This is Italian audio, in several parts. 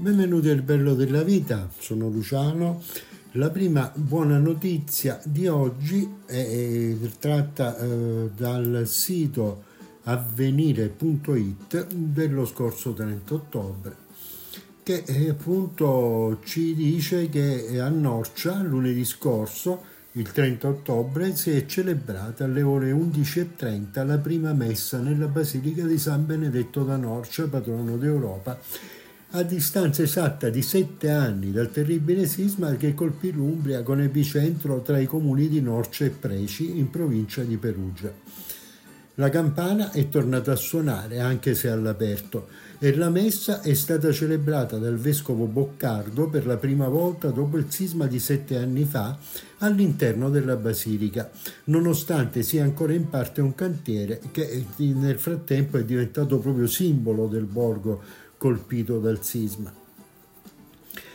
Benvenuti al Bello della Vita, sono Luciano. La prima buona notizia di oggi è, tratta eh, dal sito avvenire.it dello scorso 30 ottobre che eh, appunto ci dice che a Norcia lunedì scorso il 30 ottobre si è celebrata alle ore 11.30 la prima messa nella Basilica di San Benedetto da Norcia, patrono d'Europa a distanza esatta di sette anni dal terribile sisma che colpì l'Umbria con epicentro tra i comuni di Norcia e Preci in provincia di Perugia. La campana è tornata a suonare anche se all'aperto e la messa è stata celebrata dal vescovo Boccardo per la prima volta dopo il sisma di sette anni fa all'interno della basilica, nonostante sia ancora in parte un cantiere che nel frattempo è diventato proprio simbolo del borgo colpito dal sisma.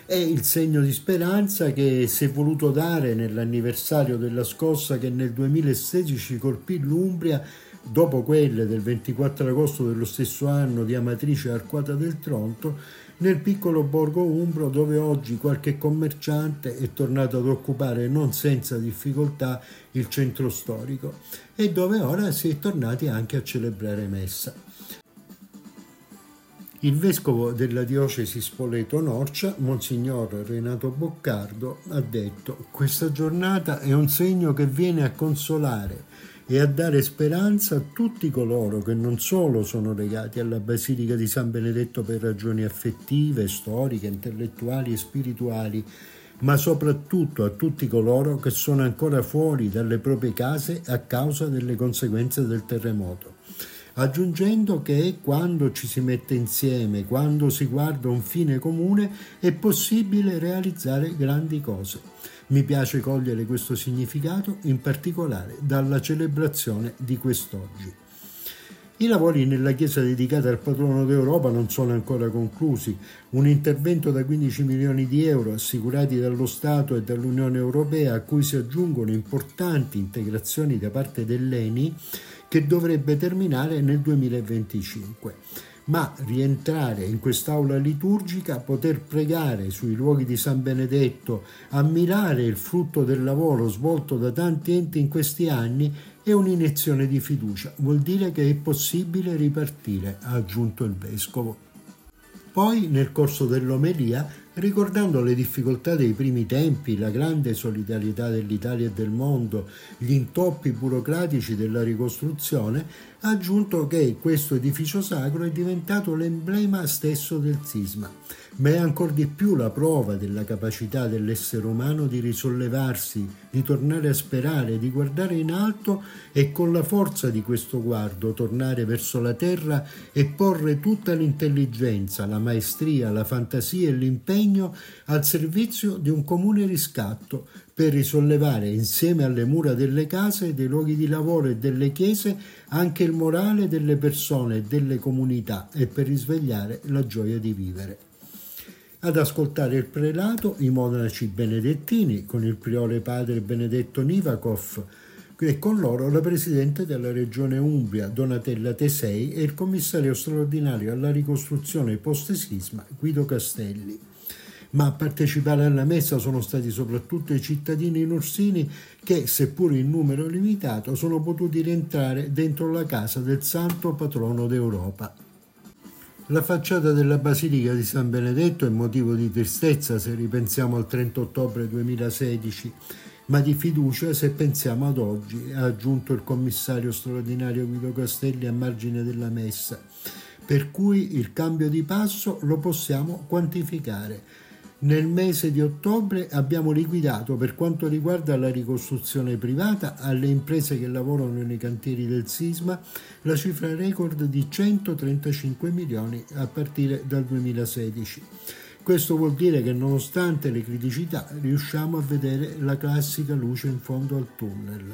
È il segno di speranza che si è voluto dare nell'anniversario della scossa che nel 2016 colpì l'Umbria dopo quelle del 24 agosto dello stesso anno di Amatrice Arquata del Tronto, nel piccolo borgo umbro dove oggi qualche commerciante è tornato ad occupare non senza difficoltà il centro storico e dove ora si è tornati anche a celebrare messa. Il vescovo della diocesi Spoleto-Norcia, Monsignor Renato Boccardo, ha detto questa giornata è un segno che viene a consolare e a dare speranza a tutti coloro che non solo sono legati alla Basilica di San Benedetto per ragioni affettive, storiche, intellettuali e spirituali, ma soprattutto a tutti coloro che sono ancora fuori dalle proprie case a causa delle conseguenze del terremoto aggiungendo che quando ci si mette insieme, quando si guarda un fine comune, è possibile realizzare grandi cose. Mi piace cogliere questo significato in particolare dalla celebrazione di quest'oggi. I lavori nella chiesa dedicata al patrono d'Europa non sono ancora conclusi. Un intervento da 15 milioni di euro assicurati dallo Stato e dall'Unione Europea a cui si aggiungono importanti integrazioni da parte dell'ENI che dovrebbe terminare nel 2025 ma rientrare in quest'aula liturgica, poter pregare sui luoghi di San Benedetto, ammirare il frutto del lavoro svolto da tanti enti in questi anni è un'iniezione di fiducia, vuol dire che è possibile ripartire, ha aggiunto il vescovo. Poi, nel corso dell'omelia, ricordando le difficoltà dei primi tempi, la grande solidarietà dell'Italia e del mondo, gli intoppi burocratici della ricostruzione, ha aggiunto che questo edificio sacro è diventato l'emblema stesso del sisma ma è ancor di più la prova della capacità dell'essere umano di risollevarsi, di tornare a sperare, di guardare in alto e con la forza di questo guardo tornare verso la terra e porre tutta l'intelligenza, la maestria, la fantasia e l'impegno al servizio di un comune riscatto per risollevare insieme alle mura delle case, dei luoghi di lavoro e delle chiese anche il morale delle persone e delle comunità e per risvegliare la gioia di vivere ad ascoltare il prelato i monaci benedettini con il priore padre Benedetto Nivakov e con loro la presidente della regione Umbria Donatella Tesei e il commissario straordinario alla ricostruzione post-sisma Guido Castelli. Ma a partecipare alla messa sono stati soprattutto i cittadini nursini che, seppur in numero limitato, sono potuti rientrare dentro la casa del santo patrono d'Europa. La facciata della Basilica di San Benedetto è motivo di tristezza se ripensiamo al 30 ottobre 2016. ma di fiducia se pensiamo ad oggi, ha aggiunto il commissario straordinario Guido Castelli a margine della messa, per cui il cambio di passo lo possiamo quantificare. Nel mese di ottobre abbiamo liquidato per quanto riguarda la ricostruzione privata alle imprese che lavorano nei cantieri del sisma la cifra record di 135 milioni a partire dal 2016. Questo vuol dire che nonostante le criticità riusciamo a vedere la classica luce in fondo al tunnel.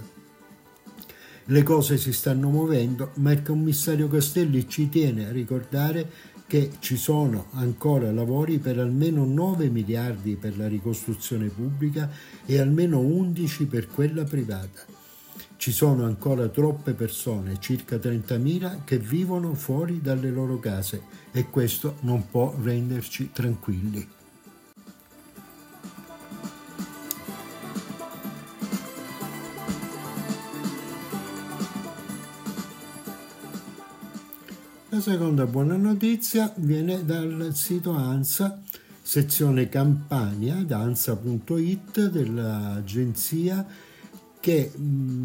Le cose si stanno muovendo, ma il commissario Castelli ci tiene a ricordare che ci sono ancora lavori per almeno 9 miliardi per la ricostruzione pubblica e almeno 11 per quella privata. Ci sono ancora troppe persone, circa 30.000, che vivono fuori dalle loro case e questo non può renderci tranquilli. Seconda buona notizia viene dal sito ANSA, sezione Campania, danza.it dell'agenzia che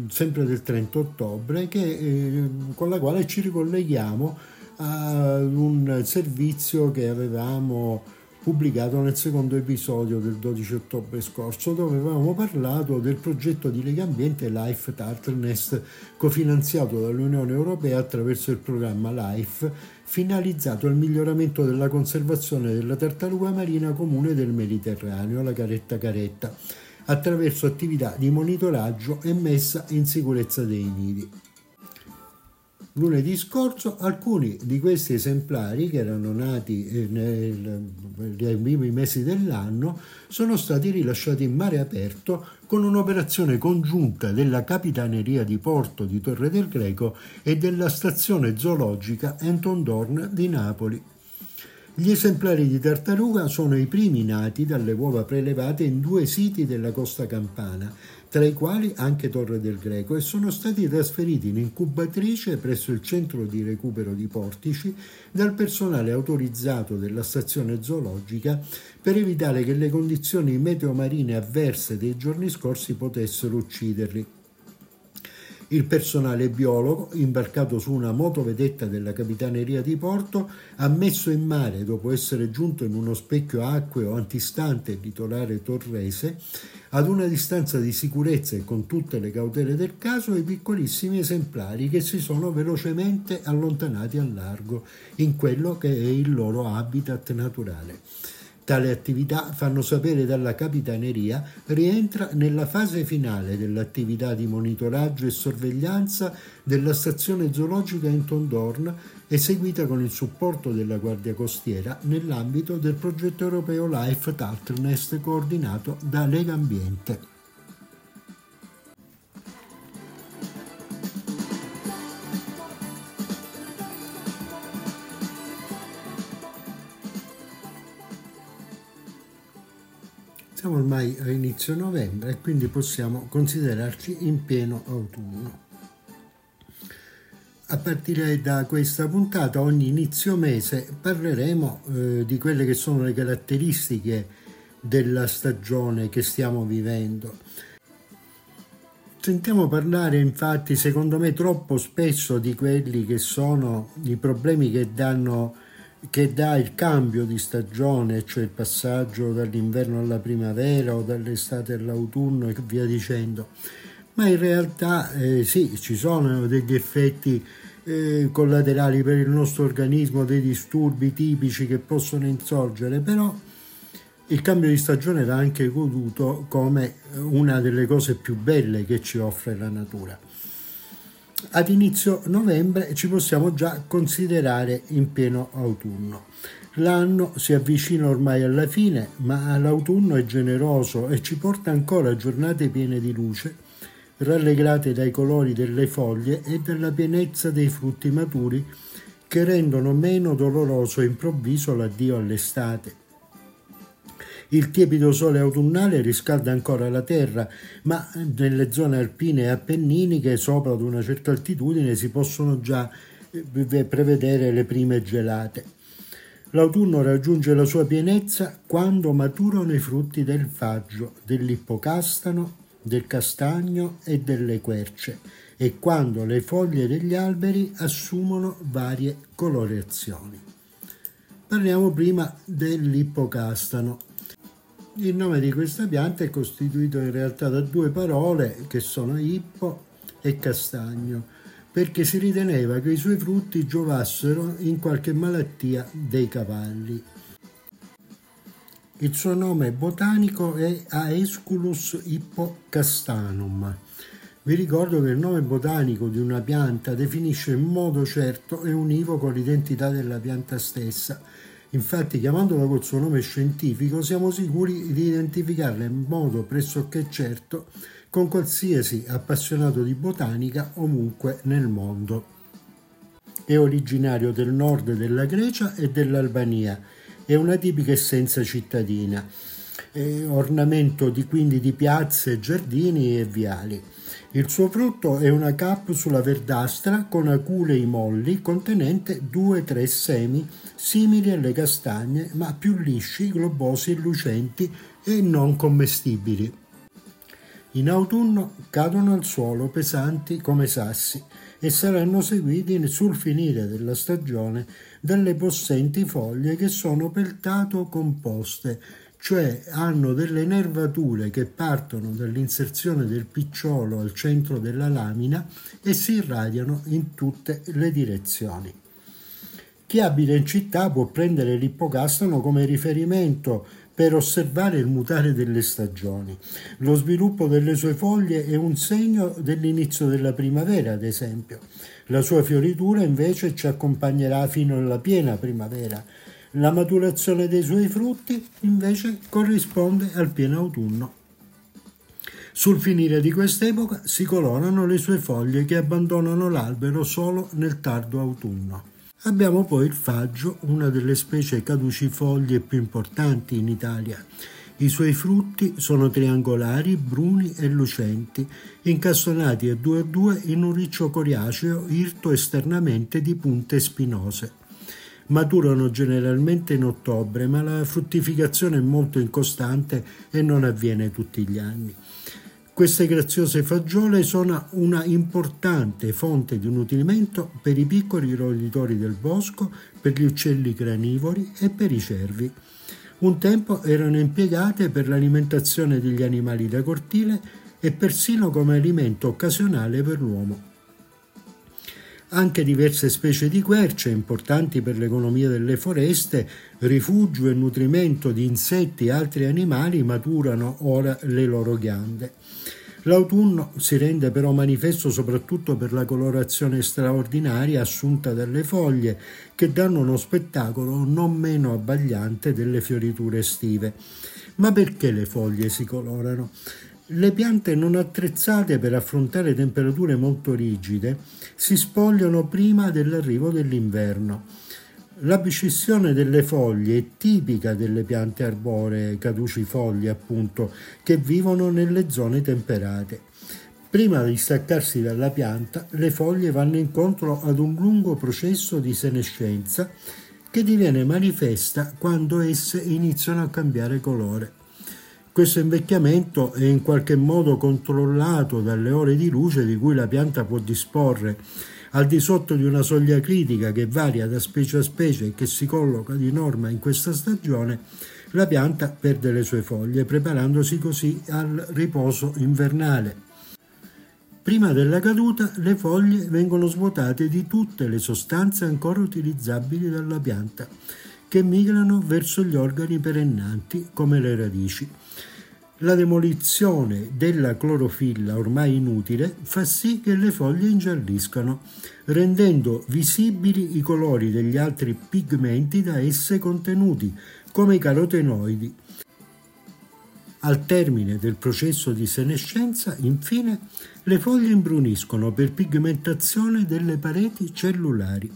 sempre del 30 ottobre, che, eh, con la quale ci ricolleghiamo a un servizio che avevamo pubblicato nel secondo episodio del 12 ottobre scorso, dove avevamo parlato del progetto di Lega Ambiente Life Tartnest, cofinanziato dall'Unione Europea attraverso il programma LIFE, finalizzato al miglioramento della conservazione della tartaruga marina comune del Mediterraneo, la caretta caretta attraverso attività di monitoraggio e messa in sicurezza dei nidi. Lunedì scorso alcuni di questi esemplari che erano nati eh, nei primi mesi dell'anno sono stati rilasciati in mare aperto con un'operazione congiunta della Capitaneria di Porto di Torre del Greco e della stazione zoologica Anton Dorn di Napoli. Gli esemplari di tartaruga sono i primi nati dalle uova prelevate in due siti della costa campana, tra i quali anche Torre del Greco, e sono stati trasferiti in incubatrice presso il centro di recupero di Portici dal personale autorizzato della stazione zoologica per evitare che le condizioni meteomarine avverse dei giorni scorsi potessero ucciderli. Il personale biologo, imbarcato su una motovedetta della Capitaneria di Porto, ha messo in mare, dopo essere giunto in uno specchio acqueo antistante il litorale torrese, ad una distanza di sicurezza e con tutte le cautele del caso, i piccolissimi esemplari che si sono velocemente allontanati al largo in quello che è il loro habitat naturale. Tale attività, fanno sapere dalla Capitaneria, rientra nella fase finale dell'attività di monitoraggio e sorveglianza della stazione zoologica in Tondorn, eseguita con il supporto della Guardia Costiera nell'ambito del progetto europeo Life Tartnest coordinato da Lega Ambiente. A inizio novembre e quindi possiamo considerarci in pieno autunno. A partire da questa puntata, ogni inizio mese, parleremo eh, di quelle che sono le caratteristiche della stagione che stiamo vivendo. Sentiamo parlare infatti, secondo me, troppo spesso di quelli che sono i problemi che danno che dà il cambio di stagione, cioè il passaggio dall'inverno alla primavera o dall'estate all'autunno e via dicendo. Ma in realtà eh, sì, ci sono degli effetti eh, collaterali per il nostro organismo, dei disturbi tipici che possono insorgere, però il cambio di stagione va anche goduto come una delle cose più belle che ci offre la natura ad inizio novembre ci possiamo già considerare in pieno autunno. L'anno si avvicina ormai alla fine, ma l'autunno è generoso e ci porta ancora giornate piene di luce, rallegrate dai colori delle foglie e dalla pienezza dei frutti maturi che rendono meno doloroso e improvviso l'addio all'estate. Il tiepido sole autunnale riscalda ancora la terra, ma nelle zone alpine e appenniniche, sopra ad una certa altitudine, si possono già eh, prevedere le prime gelate. L'autunno raggiunge la sua pienezza quando maturano i frutti del faggio, dell'ippocastano, del castagno e delle querce e quando le foglie degli alberi assumono varie colorazioni. Parliamo prima dell'ippocastano. Il nome di questa pianta è costituito in realtà da due parole che sono ippo e castagno, perché si riteneva che i suoi frutti giovassero in qualche malattia dei cavalli. Il suo nome botanico è Aesculus hippocastanum. Vi ricordo che il nome botanico di una pianta definisce in modo certo e univoco l'identità della pianta stessa. Infatti, chiamandola col suo nome scientifico, siamo sicuri di identificarla in modo pressoché certo con qualsiasi appassionato di botanica ovunque nel mondo. È originario del nord della Grecia e dell'Albania è una tipica essenza cittadina, è ornamento di, quindi di piazze, giardini e viali. Il suo frutto è una capsula verdastra con aculei molli contenente 2-3 semi simili alle castagne ma più lisci, globosi lucenti e non commestibili. In autunno cadono al suolo pesanti come sassi e saranno seguiti sul finire della stagione dalle possenti foglie che sono peltato composte, cioè hanno delle nervature che partono dall'inserzione del picciolo al centro della lamina e si irradiano in tutte le direzioni. Chi abita in città può prendere l'ippocastano come riferimento per osservare il mutare delle stagioni. Lo sviluppo delle sue foglie è un segno dell'inizio della primavera, ad esempio. La sua fioritura invece ci accompagnerà fino alla piena primavera. La maturazione dei suoi frutti invece corrisponde al pieno autunno. Sul finire di quest'epoca si colorano le sue foglie che abbandonano l'albero solo nel tardo autunno. Abbiamo poi il faggio, una delle specie caducifoglie più importanti in Italia. I suoi frutti sono triangolari, bruni e lucenti, incastonati a due a due in un riccio coriaceo irto esternamente di punte spinose. Maturano generalmente in ottobre, ma la fruttificazione è molto incostante e non avviene tutti gli anni. Queste graziose fagiole sono una importante fonte di nutrimento per i piccoli roditori del bosco, per gli uccelli granivori e per i cervi. Un tempo erano impiegate per l'alimentazione degli animali da cortile e persino come alimento occasionale per l'uomo. Anche diverse specie di querce, importanti per l'economia delle foreste, rifugio e nutrimento di insetti e altri animali, maturano ora le loro ghiande. L'autunno si rende però manifesto soprattutto per la colorazione straordinaria assunta dalle foglie, che danno uno spettacolo non meno abbagliante delle fioriture estive. Ma perché le foglie si colorano? Le piante non attrezzate per affrontare temperature molto rigide si spogliano prima dell'arrivo dell'inverno. La biscissione delle foglie è tipica delle piante arboree caducifoglie, appunto, che vivono nelle zone temperate. Prima di staccarsi dalla pianta, le foglie vanno incontro ad un lungo processo di senescenza che diviene manifesta quando esse iniziano a cambiare colore. Questo invecchiamento è in qualche modo controllato dalle ore di luce di cui la pianta può disporre al di sotto di una soglia critica che varia da specie a specie e che si colloca di norma in questa stagione, la pianta perde le sue foglie, preparandosi così al riposo invernale. Prima della caduta le foglie vengono svuotate di tutte le sostanze ancora utilizzabili dalla pianta, che migrano verso gli organi perennanti come le radici. La demolizione della clorofilla ormai inutile fa sì che le foglie ingialliscano, rendendo visibili i colori degli altri pigmenti da esse contenuti, come i carotenoidi. Al termine del processo di senescenza, infine, le foglie imbruniscono per pigmentazione delle pareti cellulari.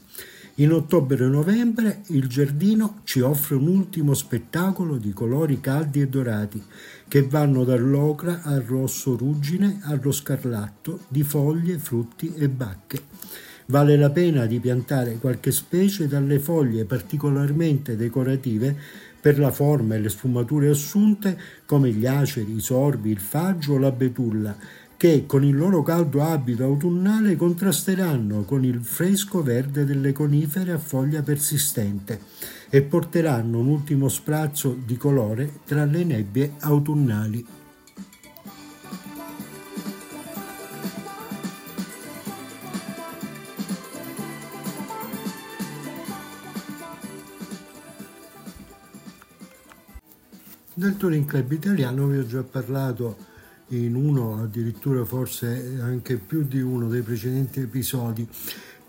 In ottobre e novembre il giardino ci offre un ultimo spettacolo di colori caldi e dorati che vanno dall'ocra al rosso ruggine allo scarlatto di foglie, frutti e bacche. Vale la pena di piantare qualche specie dalle foglie particolarmente decorative per la forma e le sfumature assunte come gli aceri, i sorbi, il faggio o la betulla, che con il loro caldo abito autunnale contrasteranno con il fresco verde delle conifere a foglia persistente e porteranno un ultimo sprazzo di colore tra le nebbie autunnali. Del Touring Club italiano vi ho già parlato in uno, addirittura forse anche più di uno dei precedenti episodi.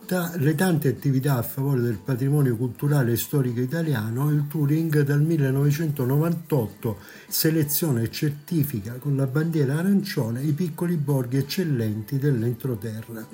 Tra le tante attività a favore del patrimonio culturale e storico italiano, il Touring dal 1998 seleziona e certifica con la bandiera arancione i piccoli borghi eccellenti dell'entroterra.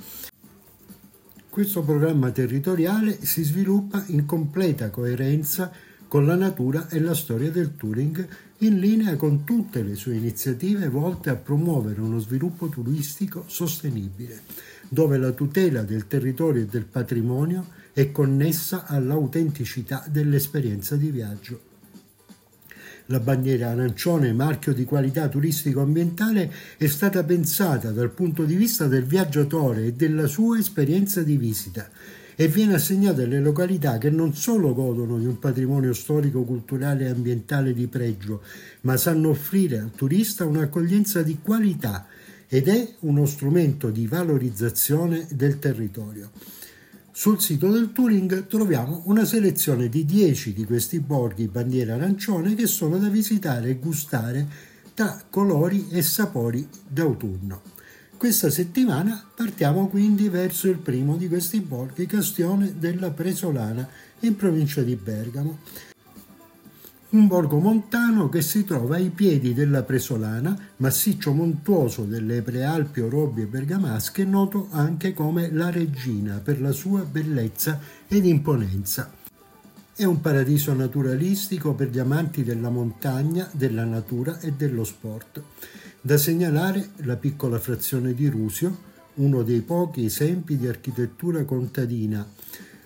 Questo programma territoriale si sviluppa in completa coerenza con la natura e la storia del touring in linea con tutte le sue iniziative volte a promuovere uno sviluppo turistico sostenibile, dove la tutela del territorio e del patrimonio è connessa all'autenticità dell'esperienza di viaggio. La bandiera arancione, marchio di qualità turistico-ambientale, è stata pensata dal punto di vista del viaggiatore e della sua esperienza di visita e viene assegnata alle località che non solo godono di un patrimonio storico, culturale e ambientale di pregio, ma sanno offrire al turista un'accoglienza di qualità ed è uno strumento di valorizzazione del territorio. Sul sito del Touring troviamo una selezione di 10 di questi borghi bandiera arancione che sono da visitare e gustare tra colori e sapori d'autunno. Questa settimana partiamo quindi verso il primo di questi borghi, Castione della Presolana, in provincia di Bergamo. Un borgo montano che si trova ai piedi della Presolana, massiccio montuoso delle prealpi Orobbie bergamasche, noto anche come La Regina per la sua bellezza ed imponenza. È un paradiso naturalistico per gli amanti della montagna, della natura e dello sport. Da segnalare la piccola frazione di Rusio, uno dei pochi esempi di architettura contadina,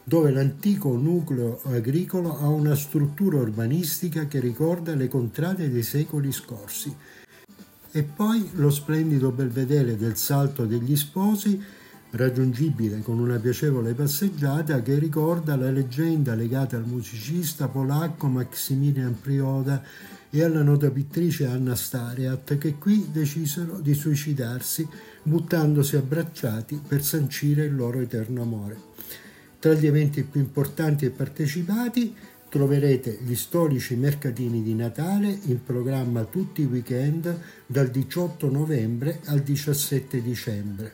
dove l'antico nucleo agricolo ha una struttura urbanistica che ricorda le contrade dei secoli scorsi. E poi lo splendido belvedere del Salto degli Sposi, raggiungibile con una piacevole passeggiata che ricorda la leggenda legata al musicista polacco Maximilian Prioda e alla nota pittrice Anna Stariat che qui decisero di suicidarsi buttandosi abbracciati per sancire il loro eterno amore. Tra gli eventi più importanti e partecipati troverete gli storici mercatini di Natale in programma tutti i weekend dal 18 novembre al 17 dicembre.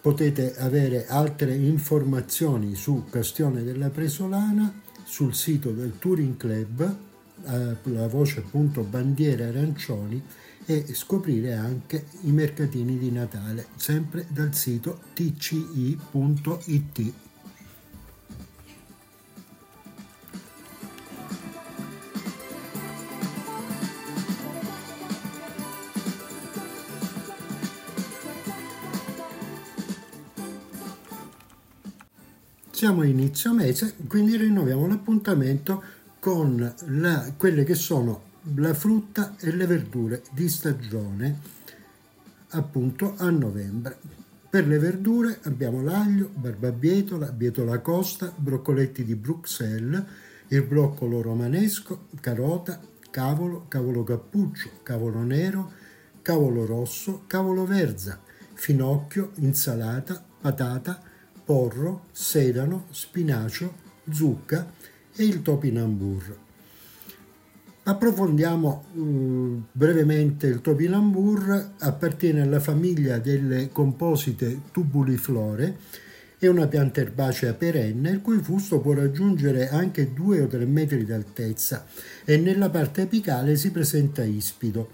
Potete avere altre informazioni su Castione della Presolana sul sito del Touring Club eh, la voce appunto bandiere arancioni e scoprire anche i mercatini di Natale sempre dal sito tci.it. Siamo a inizio mese, quindi rinnoviamo l'appuntamento con la, quelle che sono la frutta e le verdure di stagione appunto a novembre. Per le verdure abbiamo l'aglio, barbabietola, bietola costa, broccoletti di Bruxelles, il broccolo romanesco, carota, cavolo, cavolo cappuccio, cavolo nero, cavolo rosso, cavolo verza, finocchio, insalata, patata, porro, sedano, spinacio, zucca, e il topinambur. Approfondiamo uh, brevemente il topinambur, appartiene alla famiglia delle composite tubuliflore, è una pianta erbacea perenne il cui fusto può raggiungere anche 2 o 3 metri d'altezza e nella parte apicale si presenta ispido.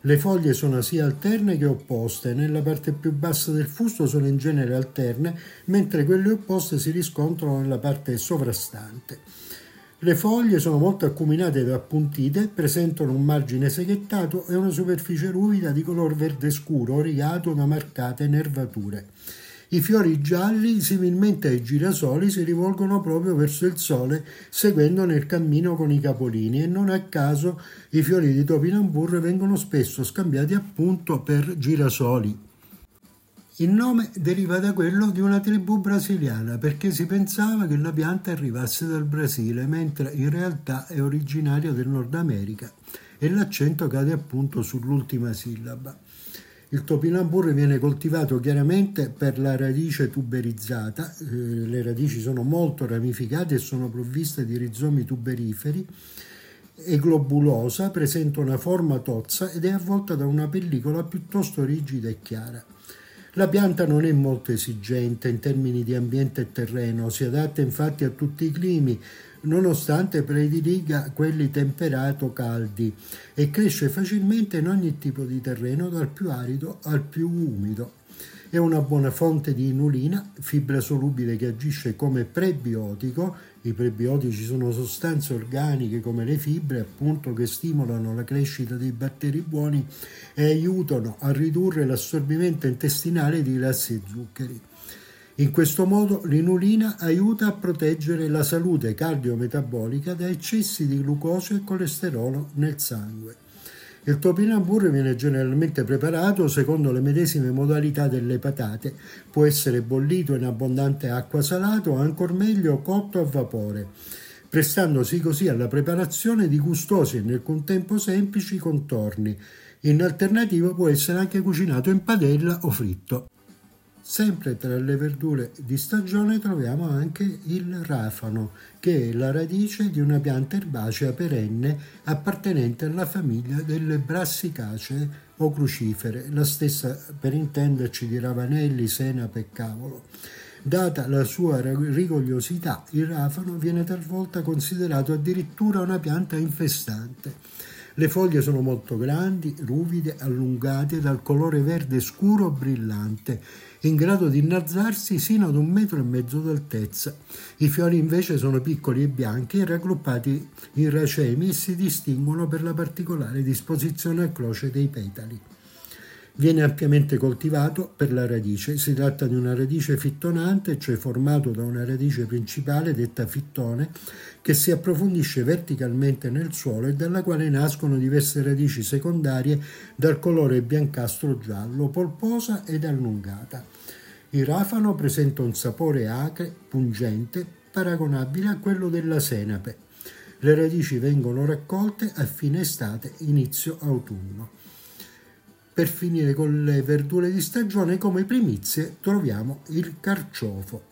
Le foglie sono sia alterne che opposte, nella parte più bassa del fusto sono in genere alterne, mentre quelle opposte si riscontrano nella parte sovrastante. Le foglie sono molto acuminate ed appuntite, presentano un margine seghettato e una superficie ruvida di color verde scuro, rigato da marcate nervature. I fiori gialli, similmente ai girasoli, si rivolgono proprio verso il sole, seguendo nel cammino con i capolini e non a caso i fiori di topinambur vengono spesso scambiati appunto per girasoli. Il nome deriva da quello di una tribù brasiliana perché si pensava che la pianta arrivasse dal Brasile, mentre in realtà è originaria del Nord America e l'accento cade appunto sull'ultima sillaba. Il topinambur viene coltivato chiaramente per la radice tuberizzata, eh, le radici sono molto ramificate e sono provviste di rizomi tuberiferi, è globulosa, presenta una forma tozza ed è avvolta da una pellicola piuttosto rigida e chiara. La pianta non è molto esigente in termini di ambiente e terreno, si adatta infatti a tutti i climi, nonostante prediliga quelli temperato caldi e cresce facilmente in ogni tipo di terreno, dal più arido al più umido. È una buona fonte di inulina, fibra solubile che agisce come prebiotico. I prebiotici sono sostanze organiche come le fibre, appunto, che stimolano la crescita dei batteri buoni e aiutano a ridurre l'assorbimento intestinale di grassi e zuccheri. In questo modo l'inulina aiuta a proteggere la salute cardiometabolica da eccessi di glucosio e colesterolo nel sangue. Il topinambur viene generalmente preparato secondo le medesime modalità delle patate, può essere bollito in abbondante acqua salata o ancor meglio cotto a vapore, prestandosi così alla preparazione di gustosi e nel contempo semplici contorni. In alternativa può essere anche cucinato in padella o fritto. Sempre tra le verdure di stagione troviamo anche il rafano, che è la radice di una pianta erbacea perenne appartenente alla famiglia delle brassicacee o crucifere, la stessa per intenderci di ravanelli, senape e cavolo. Data la sua rigogliosità, il rafano viene talvolta considerato addirittura una pianta infestante. Le foglie sono molto grandi, ruvide, allungate, dal colore verde scuro brillante in grado di innalzarsi sino ad un metro e mezzo d'altezza. I fiori invece sono piccoli e bianchi e raggruppati in racemi e si distinguono per la particolare disposizione a croce dei petali. Viene ampiamente coltivato per la radice. Si tratta di una radice fittonante, cioè formato da una radice principale detta fittone, che si approfondisce verticalmente nel suolo e dalla quale nascono diverse radici secondarie dal colore biancastro giallo, polposa ed allungata. Il rafano presenta un sapore acre, pungente, paragonabile a quello della senape. Le radici vengono raccolte a fine estate, inizio autunno. Per finire con le verdure di stagione, come primizie troviamo il carciofo.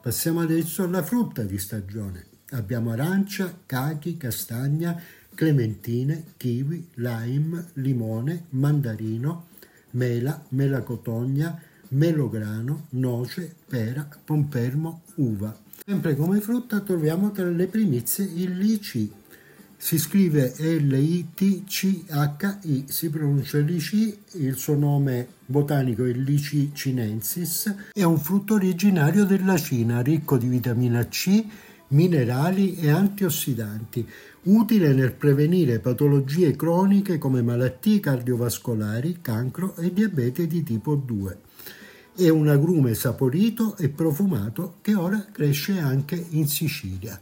Passiamo adesso alla frutta di stagione. Abbiamo arancia, cachi, castagna, clementine, kiwi, lime, limone, mandarino, mela, melacotogna, melograno, noce, pera, pompermo, uva. Sempre come frutta troviamo tra le primizie il lici, si scrive L-I-T-C-H-I, si pronuncia Lici, il suo nome botanico è Lici chinensis, è un frutto originario della Cina, ricco di vitamina C, minerali e antiossidanti, utile nel prevenire patologie croniche come malattie cardiovascolari, cancro e diabete di tipo 2. È un agrume saporito e profumato che ora cresce anche in Sicilia.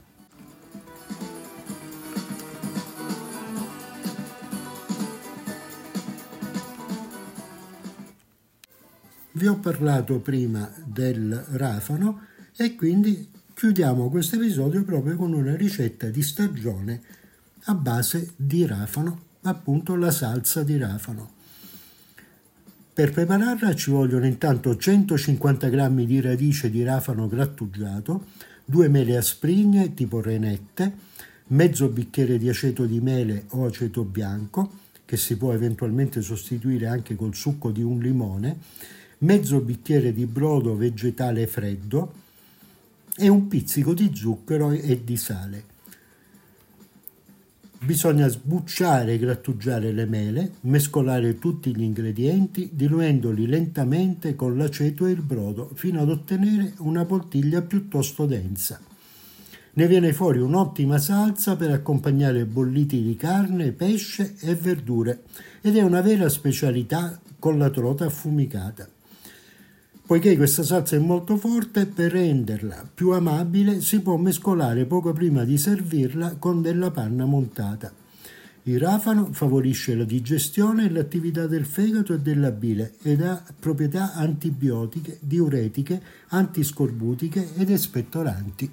Vi ho parlato prima del rafano e quindi chiudiamo questo episodio proprio con una ricetta di stagione a base di rafano, appunto la salsa di rafano. Per prepararla ci vogliono intanto 150 g di radice di rafano grattugiato, due mele asprigne tipo renette, mezzo bicchiere di aceto di mele o aceto bianco, che si può eventualmente sostituire anche col succo di un limone, mezzo bicchiere di brodo vegetale freddo e un pizzico di zucchero e di sale. Bisogna sbucciare e grattugiare le mele, mescolare tutti gli ingredienti, diluendoli lentamente con l'aceto e il brodo fino ad ottenere una poltiglia piuttosto densa. Ne viene fuori un'ottima salsa per accompagnare bolliti di carne, pesce e verdure ed è una vera specialità con la trota affumicata. Poiché questa salsa è molto forte, per renderla più amabile si può mescolare poco prima di servirla con della panna montata. Il rafano favorisce la digestione e l'attività del fegato e della bile ed ha proprietà antibiotiche, diuretiche, antiscorbutiche ed espettoranti.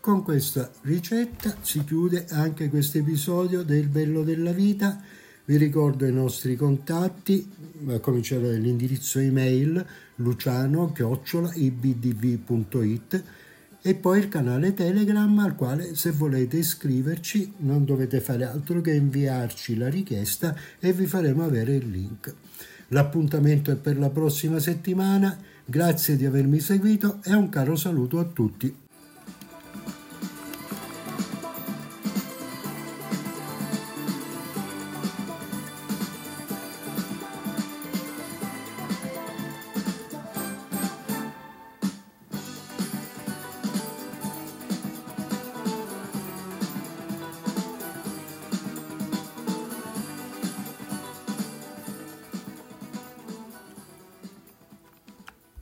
Con questa ricetta si chiude anche questo episodio del Bello della Vita. Vi ricordo i nostri contatti, a cominciare dall'indirizzo email luciano-ibdv.it e poi il canale Telegram al quale se volete iscriverci non dovete fare altro che inviarci la richiesta e vi faremo avere il link. L'appuntamento è per la prossima settimana, grazie di avermi seguito e un caro saluto a tutti.